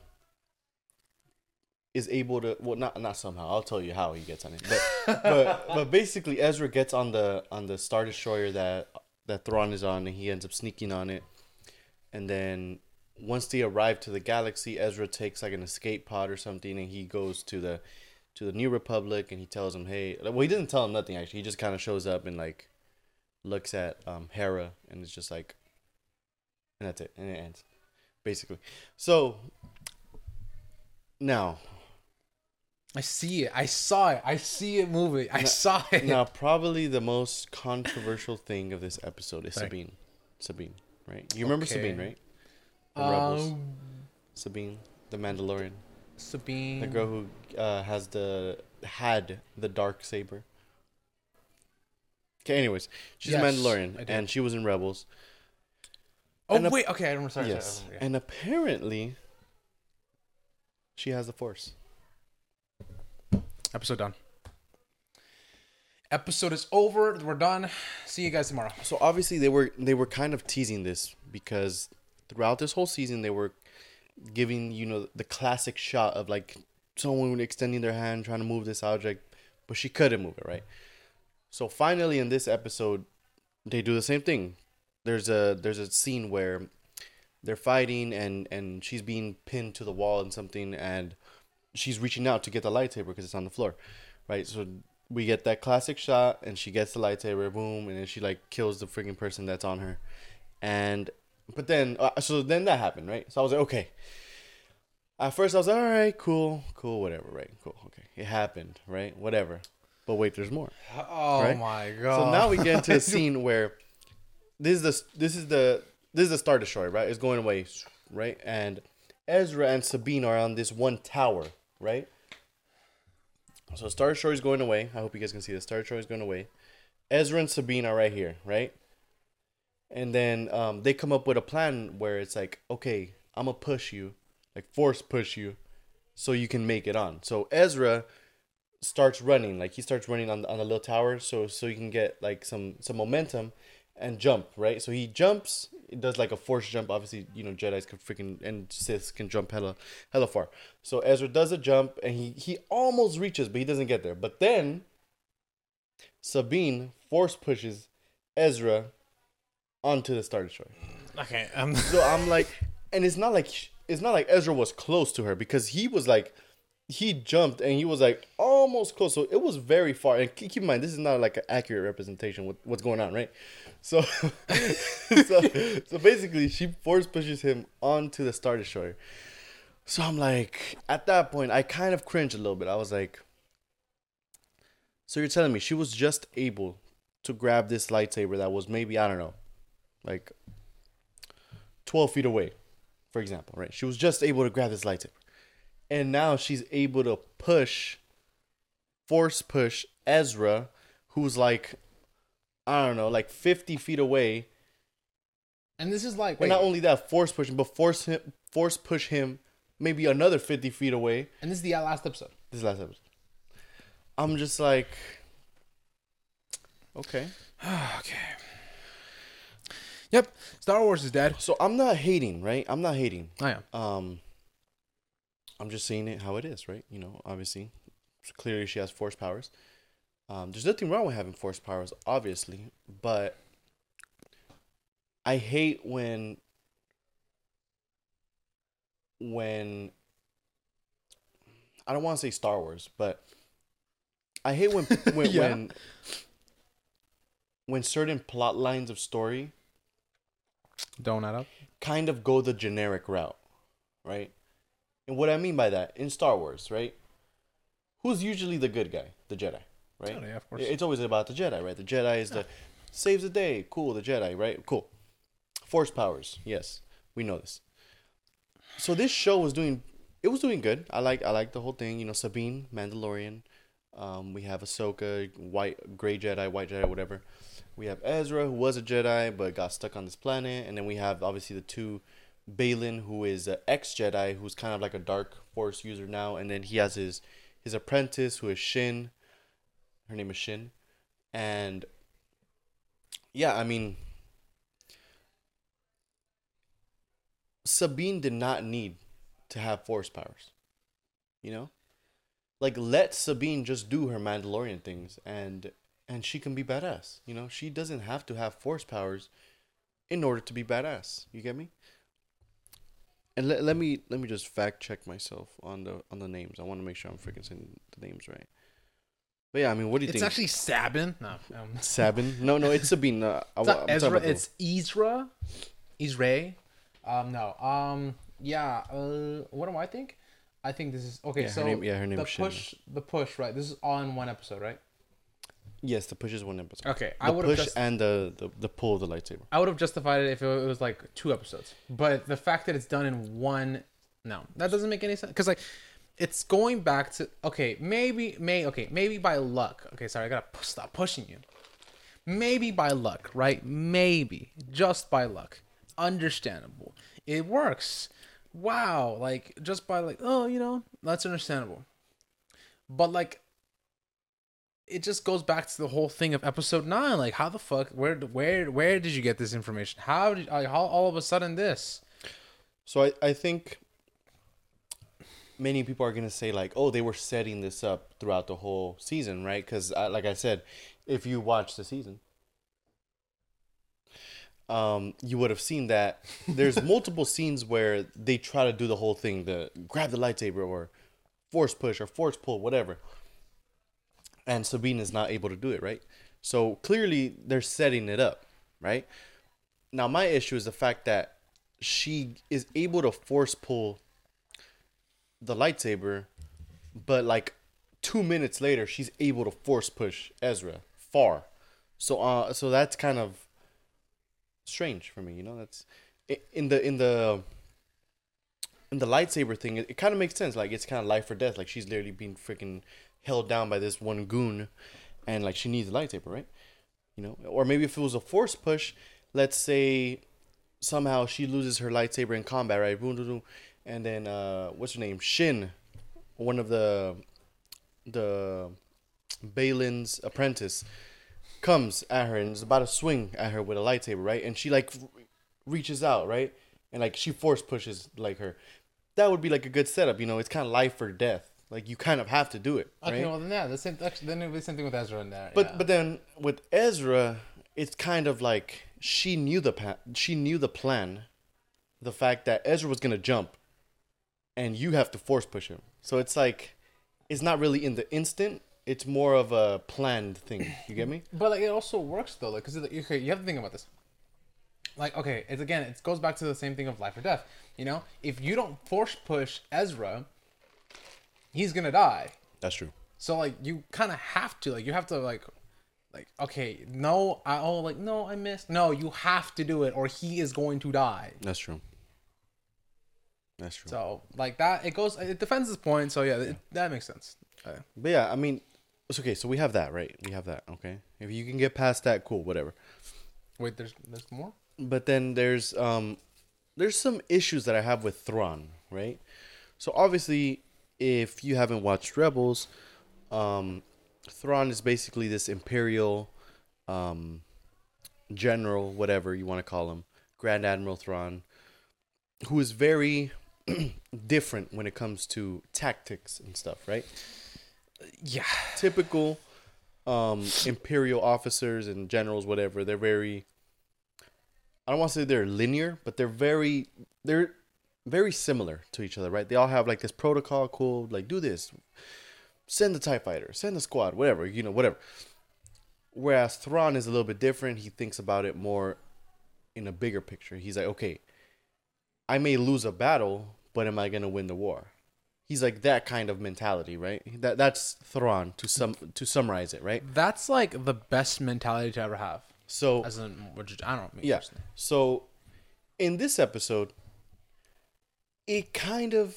is able to well not not somehow I'll tell you how he gets on it but but but basically Ezra gets on the on the star destroyer that that Thrawn is on and he ends up sneaking on it. And then once they arrive to the galaxy Ezra takes like an escape pod or something and he goes to the to the New Republic and he tells him hey well he doesn't tell him nothing actually. He just kind of shows up and like looks at um Hera and it's just like and that's it and it ends basically. So now I see it. I saw it. I see it moving. I saw it. now probably the most controversial thing of this episode is Right. Sabine. Sabine, right? You remember Okay. Sabine, right? Rebels. Um, Sabine, the Mandalorian, Sabine. the girl who uh, has the had the dark saber. Okay, anyways, she's Yes, a Mandalorian, and she was in Rebels. Oh and a- wait. Okay. I remember. Sorry. yes, Sorry, okay. and apparently, she has the Force. Episode done. Episode is over. We're done. See you guys tomorrow. So obviously they were they were kind of teasing this because throughout this whole season they were giving you know the classic shot of like someone extending their hand trying to move this object, but she couldn't move it right. So finally in this episode, they do the same thing. There's a there's a scene where they're fighting and and she's being pinned to the wall and something and she's reaching out to get the lightsaber because it's on the floor, right? So we get that classic shot and she gets the lightsaber, boom, and then she like kills the freaking person that's on her, and but then uh, so then that happened, right? So I was like, okay. At first I was like, all right, cool, cool, whatever, right, cool, okay, it happened, right, whatever. But wait, there's more. Oh Right? my god. So now we get into a scene where this is the this is the this is the Star Destroyer, right? It's going away, right? And Ezra and Sabine are on this one tower, right? So Star Destroyer is going away. I hope you guys can see this. Star Destroyer is going away. Ezra and Sabine are right here, right? And then um, they come up with a plan where it's like, okay, I'm gonna push you, like force push you, so you can make it on. So Ezra starts running like he starts running on the, on the little tower so so you can get like some some momentum and jump right so he jumps it does like a force jump obviously you know jedis can freaking and siths can jump hella hella far so ezra does a jump and he he almost reaches but he doesn't get there but then sabine force pushes ezra onto the star destroyer okay. Um. so I'm like, and it's not like it's not like Ezra was close to her because he was like, he jumped and he was like almost close. So it was very far. And keep in mind, this is not like an accurate representation with what's going on, right? So, so, so basically, she force pushes him onto the Star Destroyer. So I'm like, at that point, I kind of cringed a little bit. I was like, so you're telling me she was just able to grab this lightsaber that was maybe I don't know, like 12 feet away, for example, right? She was just able to grab this lightsaber. And now she's able to push, force push Ezra, who's like, I don't know, like 50 feet away. And this is like. And Wait. not only that, force push him, but force him, force push him maybe another 50 feet away. and this is the last episode. This is the last episode. I'm just like, okay. okay. Yep. Star Wars is dead. So I'm not hating, right? I'm not hating. I am. Um, I'm just seeing it how it is, right? You know, obviously, clearly she has force powers. Um, there's nothing wrong with having force powers, obviously, but I hate when when I don't want to say Star Wars, but I hate when when Yeah. when when certain plot lines of story Don't add up. kind of go the generic route, right? And what I mean by that in Star Wars, right? who's usually the good guy? The Jedi, right? Jedi, of course. It's always about the Jedi, right? The Jedi is the saves the day. Cool, the Jedi, right? Cool. Force powers, yes, we know this. So this show was doing, it was doing good. I like, I like the whole thing. You know, Sabine, Mandalorian. Um, we have Ahsoka, white, gray Jedi, white Jedi, whatever. We have Ezra, who was a Jedi but got stuck on this planet, and then we have obviously the two, Baylan, who is an ex Jedi, who's kind of like a dark Force user now, and then he has his his apprentice, who is Shin. Her name is Shin, and yeah, I mean, Sabine did not need to have Force powers. You know, like let Sabine just do her Mandalorian things, and and she can be badass. You know, she doesn't have to have Force powers in order to be badass. You get me? And let, let me let me just fact check myself on the on the names. I want to make sure I'm freaking saying the names right. But yeah, I mean, what do you It's think? It's actually Sabin. No, um, Sabin? No, no, it's Sabine. Uh, it's I'm Ezra. It's Ezra. Ezra. Um, no. Um, yeah. Uh, what do I think? I think this is okay. Yeah, her so name- yeah, her name the Shin, push, the push, right? This is all in one episode, right? Yes, the push is one episode. Okay, The I would push just and the, the the pull of the lightsaber. I would have justified it if it was like two episodes. But the fact that it's done in one, no, that doesn't make any sense. Because like, it's going back to okay, maybe, may okay, maybe by luck. Okay, sorry, I gotta p- stop pushing you. Maybe by luck, right? Maybe just by luck. Understandable. It works. Wow, like just by like, oh, you know, that's understandable. But like it just goes back to the whole thing of episode nine. Like, how the fuck? Where, where, where did you get this information? How did, like, how all of a sudden this? So I, I think many people are gonna say like, oh, they were setting this up throughout the whole season, right? Because like I said, if you watch the season, um, you would have seen that there's multiple scenes where they try to do the whole thing, the grab the lightsaber or force push or force pull, whatever. And Sabine is not able to do it, right? So clearly they're setting it up, right? Now my issue is the fact that she is able to force pull the lightsaber, but like two minutes later, she's able to force push Ezra far. So uh, so that's kind of strange for me. You know, that's in the in the in the lightsaber thing. It, it kind of makes sense. Like it's kind of life or death. Like she's literally being freaking held down by this one goon, and like she needs a lightsaber, right? You know, or maybe if it was a force push, let's say somehow she loses her lightsaber in combat, right? And then uh, what's her name? Shin, one of the the Baylan's apprentice, comes at her and is about to swing at her with a lightsaber, right? And she like reaches out, right? And like she force pushes like her. That would be like a good setup, you know. It's kind of life or death. Like you kind of have to do it, Okay, right? well then yeah, the same. Actually, then it be the same thing with Ezra and there. But yeah. but then with Ezra, it's kind of like she knew the pa- she knew the plan, the fact that Ezra was gonna jump, and you have to force push him. So it's like, it's not really in the instant. It's more of a planned thing. You get me? But like it also works though, like because okay, you have to think about this. Like okay, it's again, it goes back to the same thing of life or death. You know, if you don't force push Ezra, he's gonna die. That's true. So like you kind of have to like you have to like like okay no I oh like no I missed no you have to do it or he is going to die. That's true. That's true. So like that it goes it defends his point. So yeah, It, that makes sense. Uh, But yeah, I mean, it's okay. So we have that, right? We have that. Okay. If you can get past that, cool. Whatever. wait, there's there's more. but then there's um there's some issues that I have with Thrawn, right? So obviously, if you haven't watched Rebels, um, Thrawn is basically this imperial um general, whatever you want to call him, Grand Admiral Thrawn, who is very different when it comes to tactics and stuff, right? Yeah. typical um imperial officers and generals whatever they're very i don't want to say they're linear but they're very they're very similar to each other right they all have like this protocol cool like do this send the tie fighter send the squad whatever you know whatever whereas Thrawn is a little bit different he thinks about it more in a bigger picture he's like okay i may lose a battle but am i going to win the war he's like that kind of mentality, right? That that's Thrawn to sum to summarize it, right? That's like the best mentality to ever have. So As in, which I don't know. me yeah. So in this episode, it kind of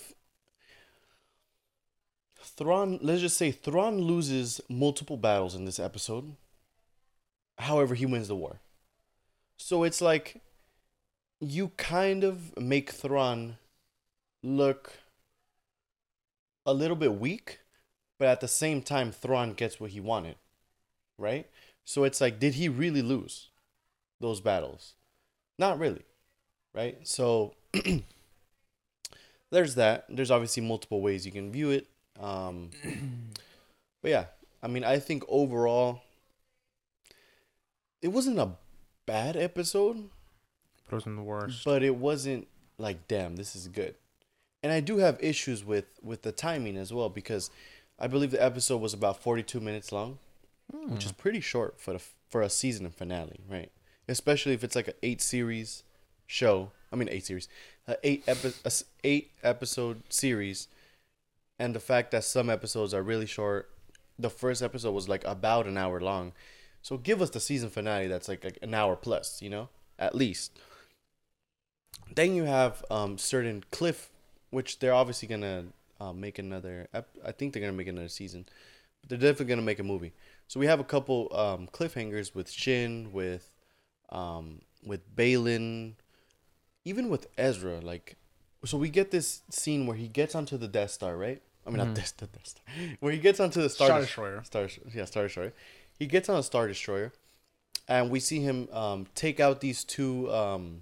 Thrawn. Let's just say Thrawn loses multiple battles in this episode. However, he wins the war. So it's like you kind of make Thrawn look a little bit weak, but at the same time, Thrawn gets what he wanted, right? So it's like, did he really lose those battles? Not really, right? So there's that. There's obviously multiple ways you can view it. Um, but yeah, I mean, I think overall, it wasn't a bad episode, But it wasn't the worst. but it wasn't like, damn, this is good. And I do have issues with with the timing as well because I believe the episode was about 42 minutes long, which is pretty short for the for a season finale, right? Especially if it's like an eight series show. I mean, eight series, a eight epi- eight episode series, and the fact that some episodes are really short. The first episode was like about an hour long, so give us the season finale that's like, like an hour plus, you know, at least. Then you have um, certain cliff, which they're obviously gonna uh, make another. Ep- I think they're gonna make another season, but they're definitely gonna make a movie. So we have a couple um, cliffhangers with Shin, with um, with Baylan, even with Ezra. Like, so we get this scene where he gets onto the Death Star, right? I mean, not this, the Death Star. Where he gets onto the Star, Star Destroyer. Star, yeah, Star Destroyer. He gets on a Star Destroyer, and we see him um, take out these two um,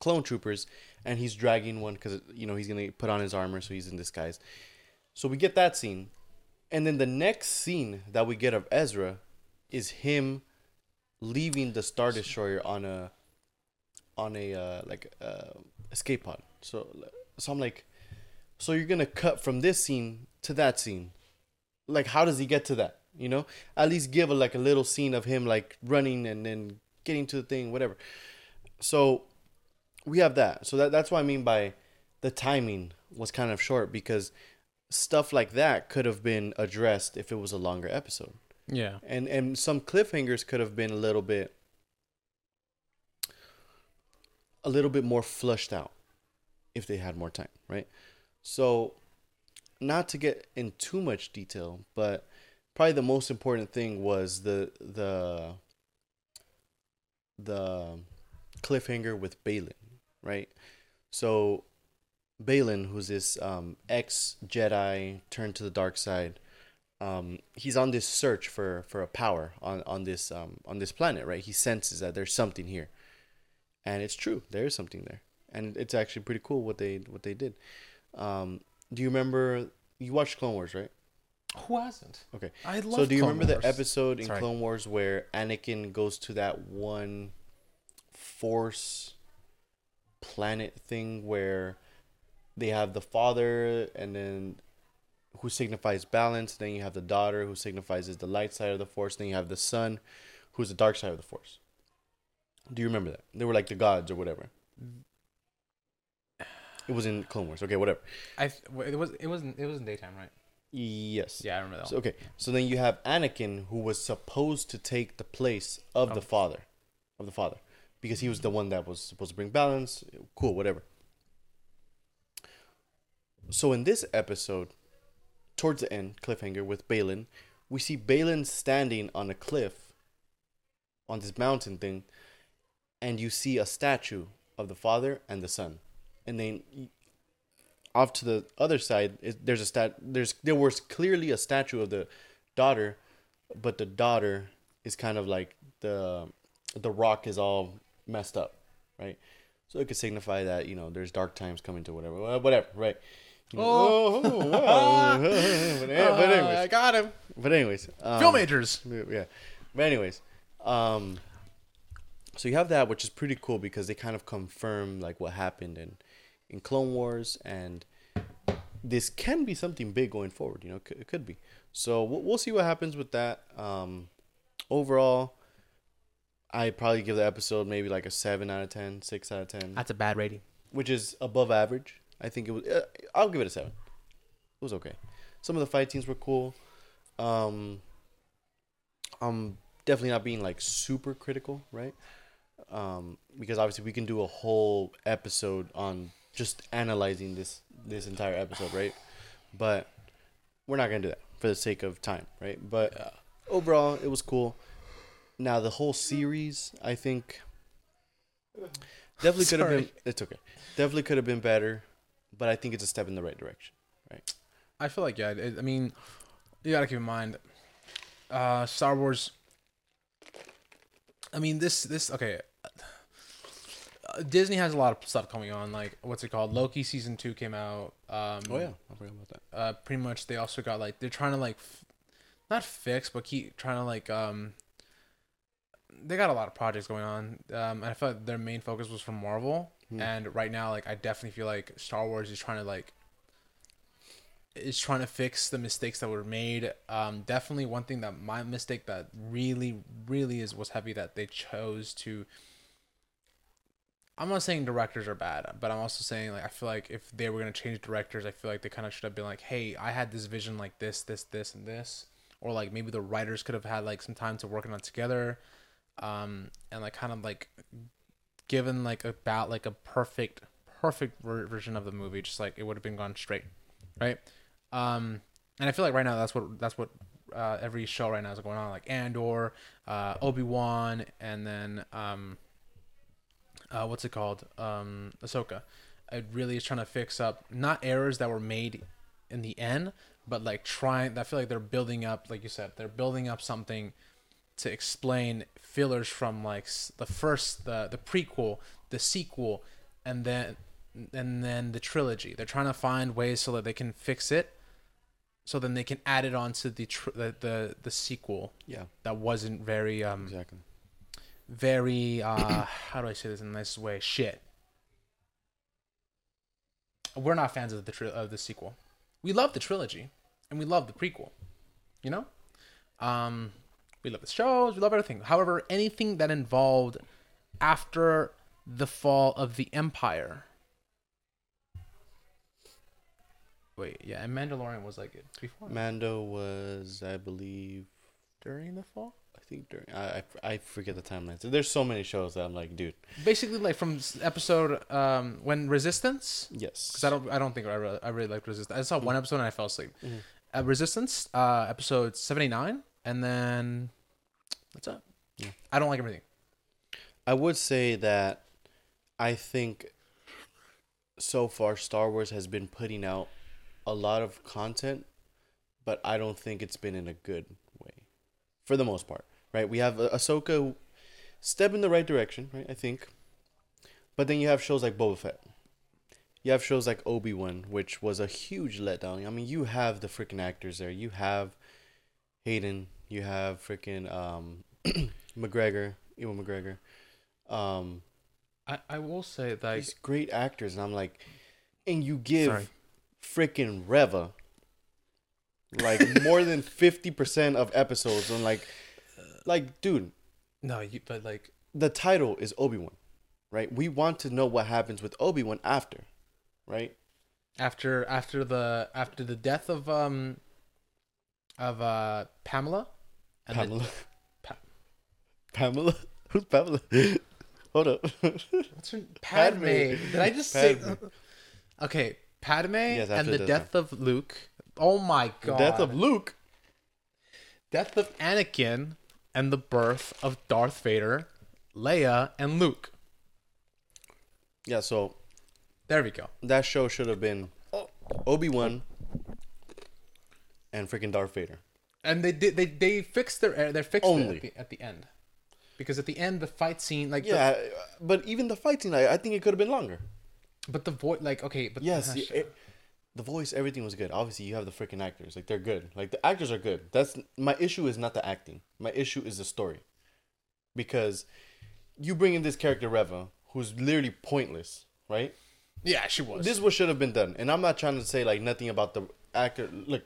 clone troopers, and he's dragging one because you know he's gonna put on his armor, so he's in disguise. So we get that scene, and then the next scene that we get of Ezra is him leaving the Star Destroyer on a on a uh, like uh, escape pod. So so I'm like, so you're gonna cut from this scene to that scene. Like, how does he get to that? You know, at least give a, like a little scene of him like running and then getting to the thing, whatever. So we have that. So that that's what I mean by the timing was kind of short because stuff like that could have been addressed if it was a longer episode. Yeah. And and some cliffhangers could have been a little bit a little bit more flushed out if they had more time, right? So not to get in too much detail, but probably the most important thing was the the the cliffhanger with Baylan, right? So Baylan, who's this um, ex Jedi turned to the dark side, um, he's on this search for for a power on on this um, on this planet, right? He senses that there's something here, and it's true. There is something there, and it's actually pretty cool what they what they did. Um, do you remember you watched Clone Wars, right? Who hasn't? Okay. I love. So do you Clone remember Wars. the episode in Sorry. Clone Wars where Anakin goes to that one force planet thing where they have the father and then who signifies balance, then you have the daughter who signifies is the light side of the force, then you have the son who's the dark side of the force. Do you remember that? They were like the gods or whatever. It was in Clone Wars. Okay, whatever. I th- it was it wasn't it was in daytime, right? Yes. Yeah, I remember that. So, okay, so then you have Anakin, who was supposed to take the place of the oh. father, of the father, because he was the one that was supposed to bring balance. Cool, whatever. So in this episode, towards the end, cliffhanger with Baylan, we see Baylan standing on a cliff, on this mountain thing, and you see a statue of the father and the son, and then off to the other side there's a stat there's there was clearly a statue of the daughter but the daughter is kind of like the the rock is all messed up right so it could signify that you know there's dark times coming to whatever whatever right You know, Oh. oh, wow. but, eh, but Ah, I got him. but anyways um, Film majors. yeah. But anyways, um, so you have that, which is pretty cool because they kind of confirm like what happened in in Clone Wars, and this can be something big going forward. You know, it could, be. So we'll, see what happens with that. Um, overall, I probably give the episode maybe like a seven out of 10, 6 out of ten, That's a bad rating. which is above average. I think it was. Uh, I'll give it a seven. it was okay. Some of the fight scenes were cool. Um, I'm definitely not being like super critical, right? Um, because obviously we can do a whole episode on just analyzing this this entire episode, right? But we're not gonna do that for the sake of time, right? But overall, it was cool. Now the whole series, I think, definitely could have been. It's okay. Definitely could have been better, but I think it's a step in the right direction. Right? I feel like yeah. It, I mean, you gotta keep in mind, uh, Star Wars. I mean, this this okay. Uh, Disney has a lot of stuff coming on. Like what's it called? Loki season two came out. Um, Oh yeah, I forgot about that. uh, pretty much they also got like they're trying to like f- not fix but keep trying to like um they got a lot of projects going on um and i felt like their main focus was from marvel Hmm. and right now like i definitely feel like star wars is trying to like is trying to fix the mistakes that were made. Um definitely one thing that my mistake that really really is was heavy that they chose to I'm not saying directors are bad, but I'm also saying like I feel like if they were gonna change directors, I feel like they kind of should have been like, hey, I had this vision like this, this, this, and this, or like maybe the writers could have had like some time to work on together, um, and like kind of like given like about like a perfect, perfect ver- version of the movie, just like it would have been gone straight, right? Um, and I feel like right now that's what that's what uh, every show right now is going on, like Andor, uh, Obi Wan, and then um uh, what's it called? Um, Ahsoka. It really is trying to fix up not errors that were made in the end, but like trying. I feel like they're building up, like you said, they're building up something to explain fillers from like the first, the the prequel, the sequel, and then and then the trilogy. They're trying to find ways so that they can fix it, so then they can add it on to the tr- the, the the sequel Yeah, that wasn't very um exactly. very uh how do I say this in a nice way? Shit. We're not fans of the tri- of the sequel. We love the trilogy and we love the prequel. You know? Um we love the shows, we love everything. However, anything that involved after the fall of the empire. Wait, yeah, and Mandalorian was like it before Mando was, I believe, during the fall. I think during. I I, I forget the timeline. So there's so many shows that I'm like, dude. Basically like from episode um when Resistance Yes. because I don't I don't think I really, I really liked Resistance. I saw one episode and I fell asleep. Mhm. Uh, Resistance, uh, episode seventy nine, and then that's it. Yeah. I don't like everything. I would say that I think so far Star Wars has been putting out a lot of content, but I don't think it's been in a good way, for the most part. Right? We have uh, Ahsoka step in the right direction, right? I think, but then you have shows like Boba Fett. You have shows like Obi Wan, which was a huge letdown. I mean, you have the freaking actors there. You have Hayden. You have freaking um, McGregor, Ewan McGregor. Um, I, I will say that these great actors, and I'm like, and you give Sorry. Freaking Reva like more than fifty percent of episodes, and like, like, dude, no, you but like the title is Obi Wan, right? We want to know what happens with Obi Wan after, right? after after the after the death of um of uh Pamela and Pamela, Pa- Pamela, who's Pamela? Hold up, The, what's her Padme. Padme. Did I just Padme. say Okay, Padme Yes, and the the death of Luke. Oh my the god. death of Luke. Death of Anakin and the birth of Darth Vader, Leia, and Luke. Yeah, so There we go. that show should have been Oh. Obi Wan and freaking Darth Vader. And they did they they fixed their. They fixed Only. it at the, at the end, because at the end the fight scene like the- Yeah, but even the fight scene, I, I think it could have been longer. But the voice like okay but Yes, gosh, it- the voice, everything was good. Obviously, you have the freaking actors; like they're good. Like the actors are good. That's my issue. Is not the acting. My issue is the story, because you bring in this character Reva, who's literally pointless, right? yeah she was This is what should have been done. And I'm not trying to say like nothing about the actor. Look,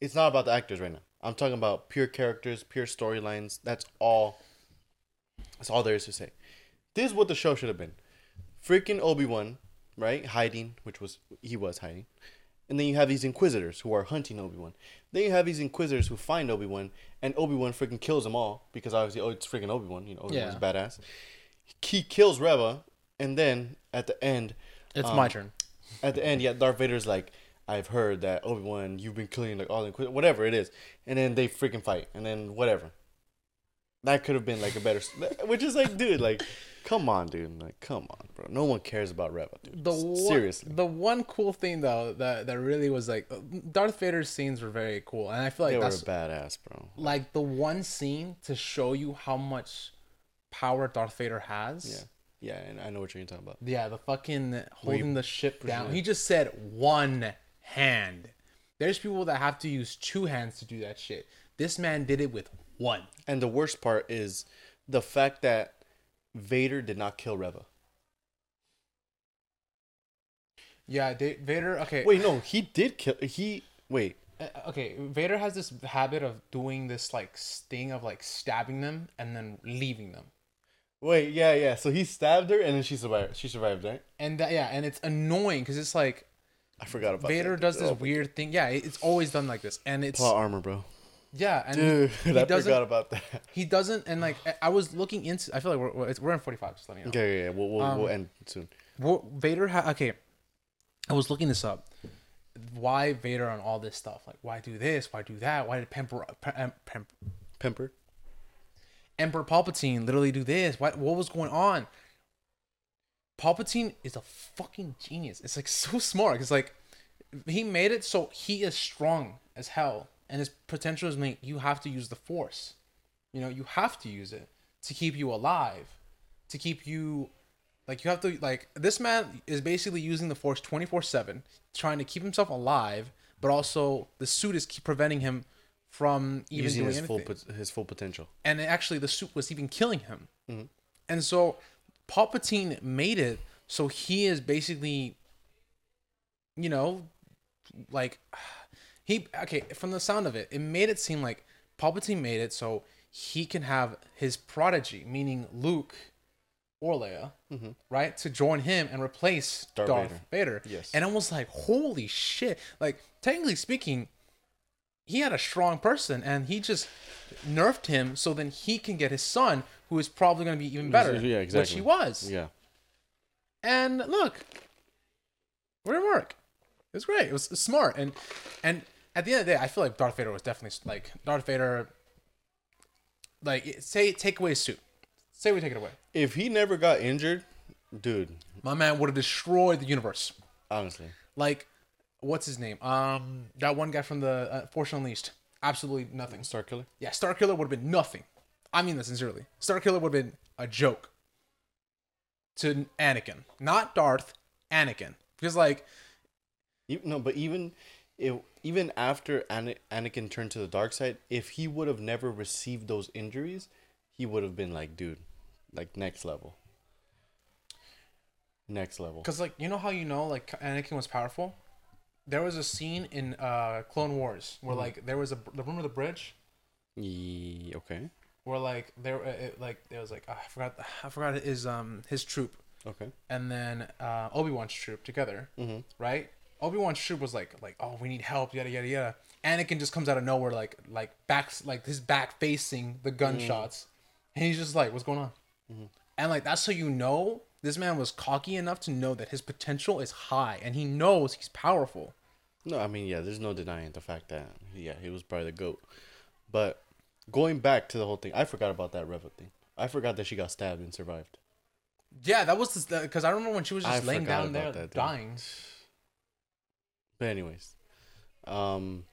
it's not about the actors right now. I'm talking about pure characters, pure storylines. That's all. That's all there is to say. This is what the show should have been. Freaking Obi Wan, right? Hiding, which was he was hiding, And then you have these Inquisitors who are hunting Obi Wan. Then you have these Inquisitors who find Obi Wan, and Obi Wan freaking kills them all because obviously, oh, it's freaking Obi Wan. You know, Obi Wan's Yeah. badass. He kills Reva, and then at the end, It's Um, my turn. at the end, yeah, Darth Vader's like, I've heard that Obi Wan, you've been killing like all the Inquis- whatever it is, and then they freaking fight, and then whatever. That could have been like a better, which is like, dude, like, come on, dude, like, come on, bro. No one cares about Reva, dude. The one, seriously. the one cool thing though that that really was like uh, Darth Vader's scenes were very cool, and I feel like they were that's badass, bro. like the one scene to show you how much power Darth Vader has. Yeah, yeah, and I know what you're talking about. Yeah, the fucking holding the ship down. He just said one hand. There's people that have to use two hands to do that shit. This man did it with one. And the worst part is the fact that Vader did not kill Reva. Yeah, Da- Vader. Okay, Wait, no, he did kill. He wait. uh, okay. Vader has this habit of doing this like sting of like stabbing them and then leaving them. Wait, yeah, yeah. So he stabbed her, and then she survived. She survived, right? And that, yeah, and it's annoying because it's like I forgot about Vader that. does this Oh, weird thing. Yeah, it's always done like this, and it's plot armor, bro. Yeah, and Dude, he, he I doesn't. forgot about that. He doesn't, and like I- was looking into. I feel like we're we're, in forty five. Just letting you know. Okay, yeah, yeah. We'll we'll, Um, we'll end soon. Vader ha- okay. I was looking this up. Why Vader on all this stuff? Like, why do this? Why do that? Why did Pemper, Pe- em- Pem- Pemper. Emperor Palpatine literally do this? What what was going on? Palpatine is a fucking genius. It's like so smart. It's like he made it so he is strong as hell, and his potential is made. You have to use the Force. You know, you have to use it to keep you alive, to keep you like you have to like this man is basically using the Force twenty four seven, trying to keep himself alive, but also the suit is keep preventing him from even Using doing his anything full his full potential. and actually the suit was even killing him. Mm-hmm. And so Palpatine made it so he is basically, you know, like he okay from the sound of it, it made it seem like Palpatine made it so he can have his prodigy, meaning Luke or Leia, right, to join him and replace Mm-hmm. Darth Darth, Vader. Yes. And I was like, holy shit! Like technically speaking, he had a strong person and he just nerfed him so then he can get his son who is probably going to be even better Yeah, exactly. which he was Yeah. and look we're in work it was great it was smart and and at the end of the day i feel like darth vader was definitely like darth vader like say take away his suit say we take it away If he never got injured, dude, my man would have destroyed the universe honestly. like what's his name um that one guy from the uh, force unleashed absolutely nothing Starkiller. Yeah, Starkiller would have been nothing. I mean that sincerely. Starkiller would have been a joke to Anakin, not Darth. Anakin, because like you, No, but even if even after Ana- Anakin turned to the dark side, if he would have never received those injuries, he would have been like, dude, like next level. Next level. Because like you know how you know like Anakin was powerful. There was a scene in uh, Clone Wars where like there was a the room of the bridge Ye- okay. where like there it, like there was like ah, I forgot I forgot his um his troop Okay. and then uh, Obi Wan's troop together, Mhm. right? Obi Wan's troop was like like oh we need help yada yada yada. Anakin just comes out of nowhere like like backs like his back facing the mm-hmm. gunshots, and he's just like what's going on, mm-hmm. and like that's so you know this man was cocky enough to know that his potential is high and he knows he's powerful. No, I mean, yeah, there's no denying the fact that, yeah, he was probably the GOAT. But going back to the whole thing, I forgot about that Reva thing. I forgot that she got stabbed and survived. Yeah, that was because I remember when she was just I laying down there that, dying. But anyways, um,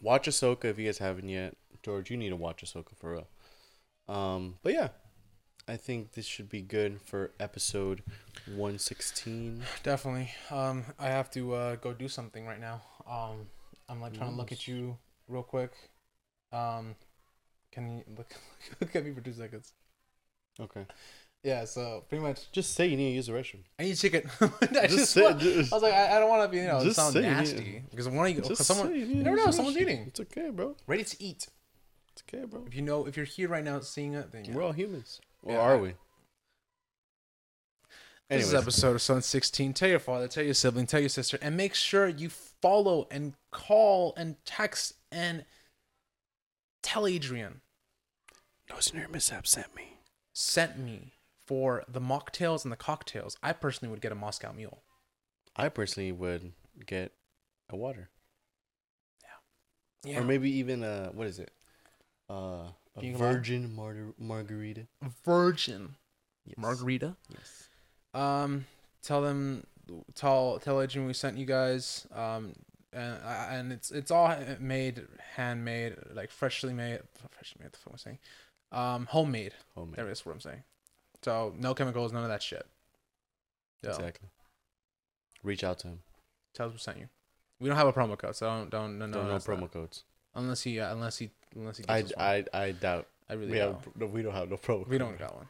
watch Ahsoka if you guys haven't yet. George, you need to watch Ahsoka for real. Um, but yeah, I think this should be good for episode one sixteen. Definitely. Um, I have to uh, go do something right now. Um, I'm like trying to look at you real quick. Um, can you look look at me for two seconds? Okay, Yeah. So pretty much, just say you need to use the restroom. I need chicken. I Just just, say- wa- just- I was like, I, I don't want to be you know sound you nasty because one of you, cause someone you, need never know someone's restroom. eating, It's okay, bro. ready to eat. It's okay, bro. If you know, if you're here right now seeing it, then yeah. We're all humans. Or Yeah, are we? This is episode of Son 16. Tell your father, tell your sibling, tell your sister, and make sure you follow and call and text and tell Adrian Nosy Nerdy Mishap sent me. sent me for the mocktails and the cocktails. I personally would get a Moscow Mule. I personally would get a water, Yeah. or maybe even a what is it? Uh, a King virgin mar- margarita. virgin Yes. margarita. Yes. Um, tell them, tell tell Adrian we sent you guys. Um, and and it's it's all made, handmade, like freshly made, freshly made. The fuck am saying? Um, homemade. Homemade. There is what I'm saying. So no chemicals, none of that shit. Yeah. Exactly. Reach out to him. Tell us we sent you. We don't have a promo code, so don't don't no no, No, no that's promo not- codes. unless he uh, unless he unless he. I, us one. I, I doubt. I really We don't. have no, we don't have no promo. we code. don't got one.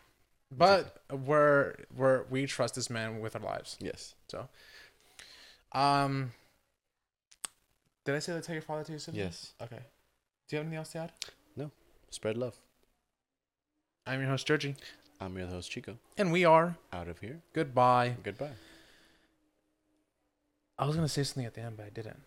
But we're we're we trust this man with our lives. Yes. So um. Did I say that tell your father to your sibling? Yes. Okay. Do you have anything else to add? No. Spread love. I'm your host, Georgie. I'm your host Chico. And we are Out of here. goodbye. Goodbye. I was gonna say something at the end, but I didn't.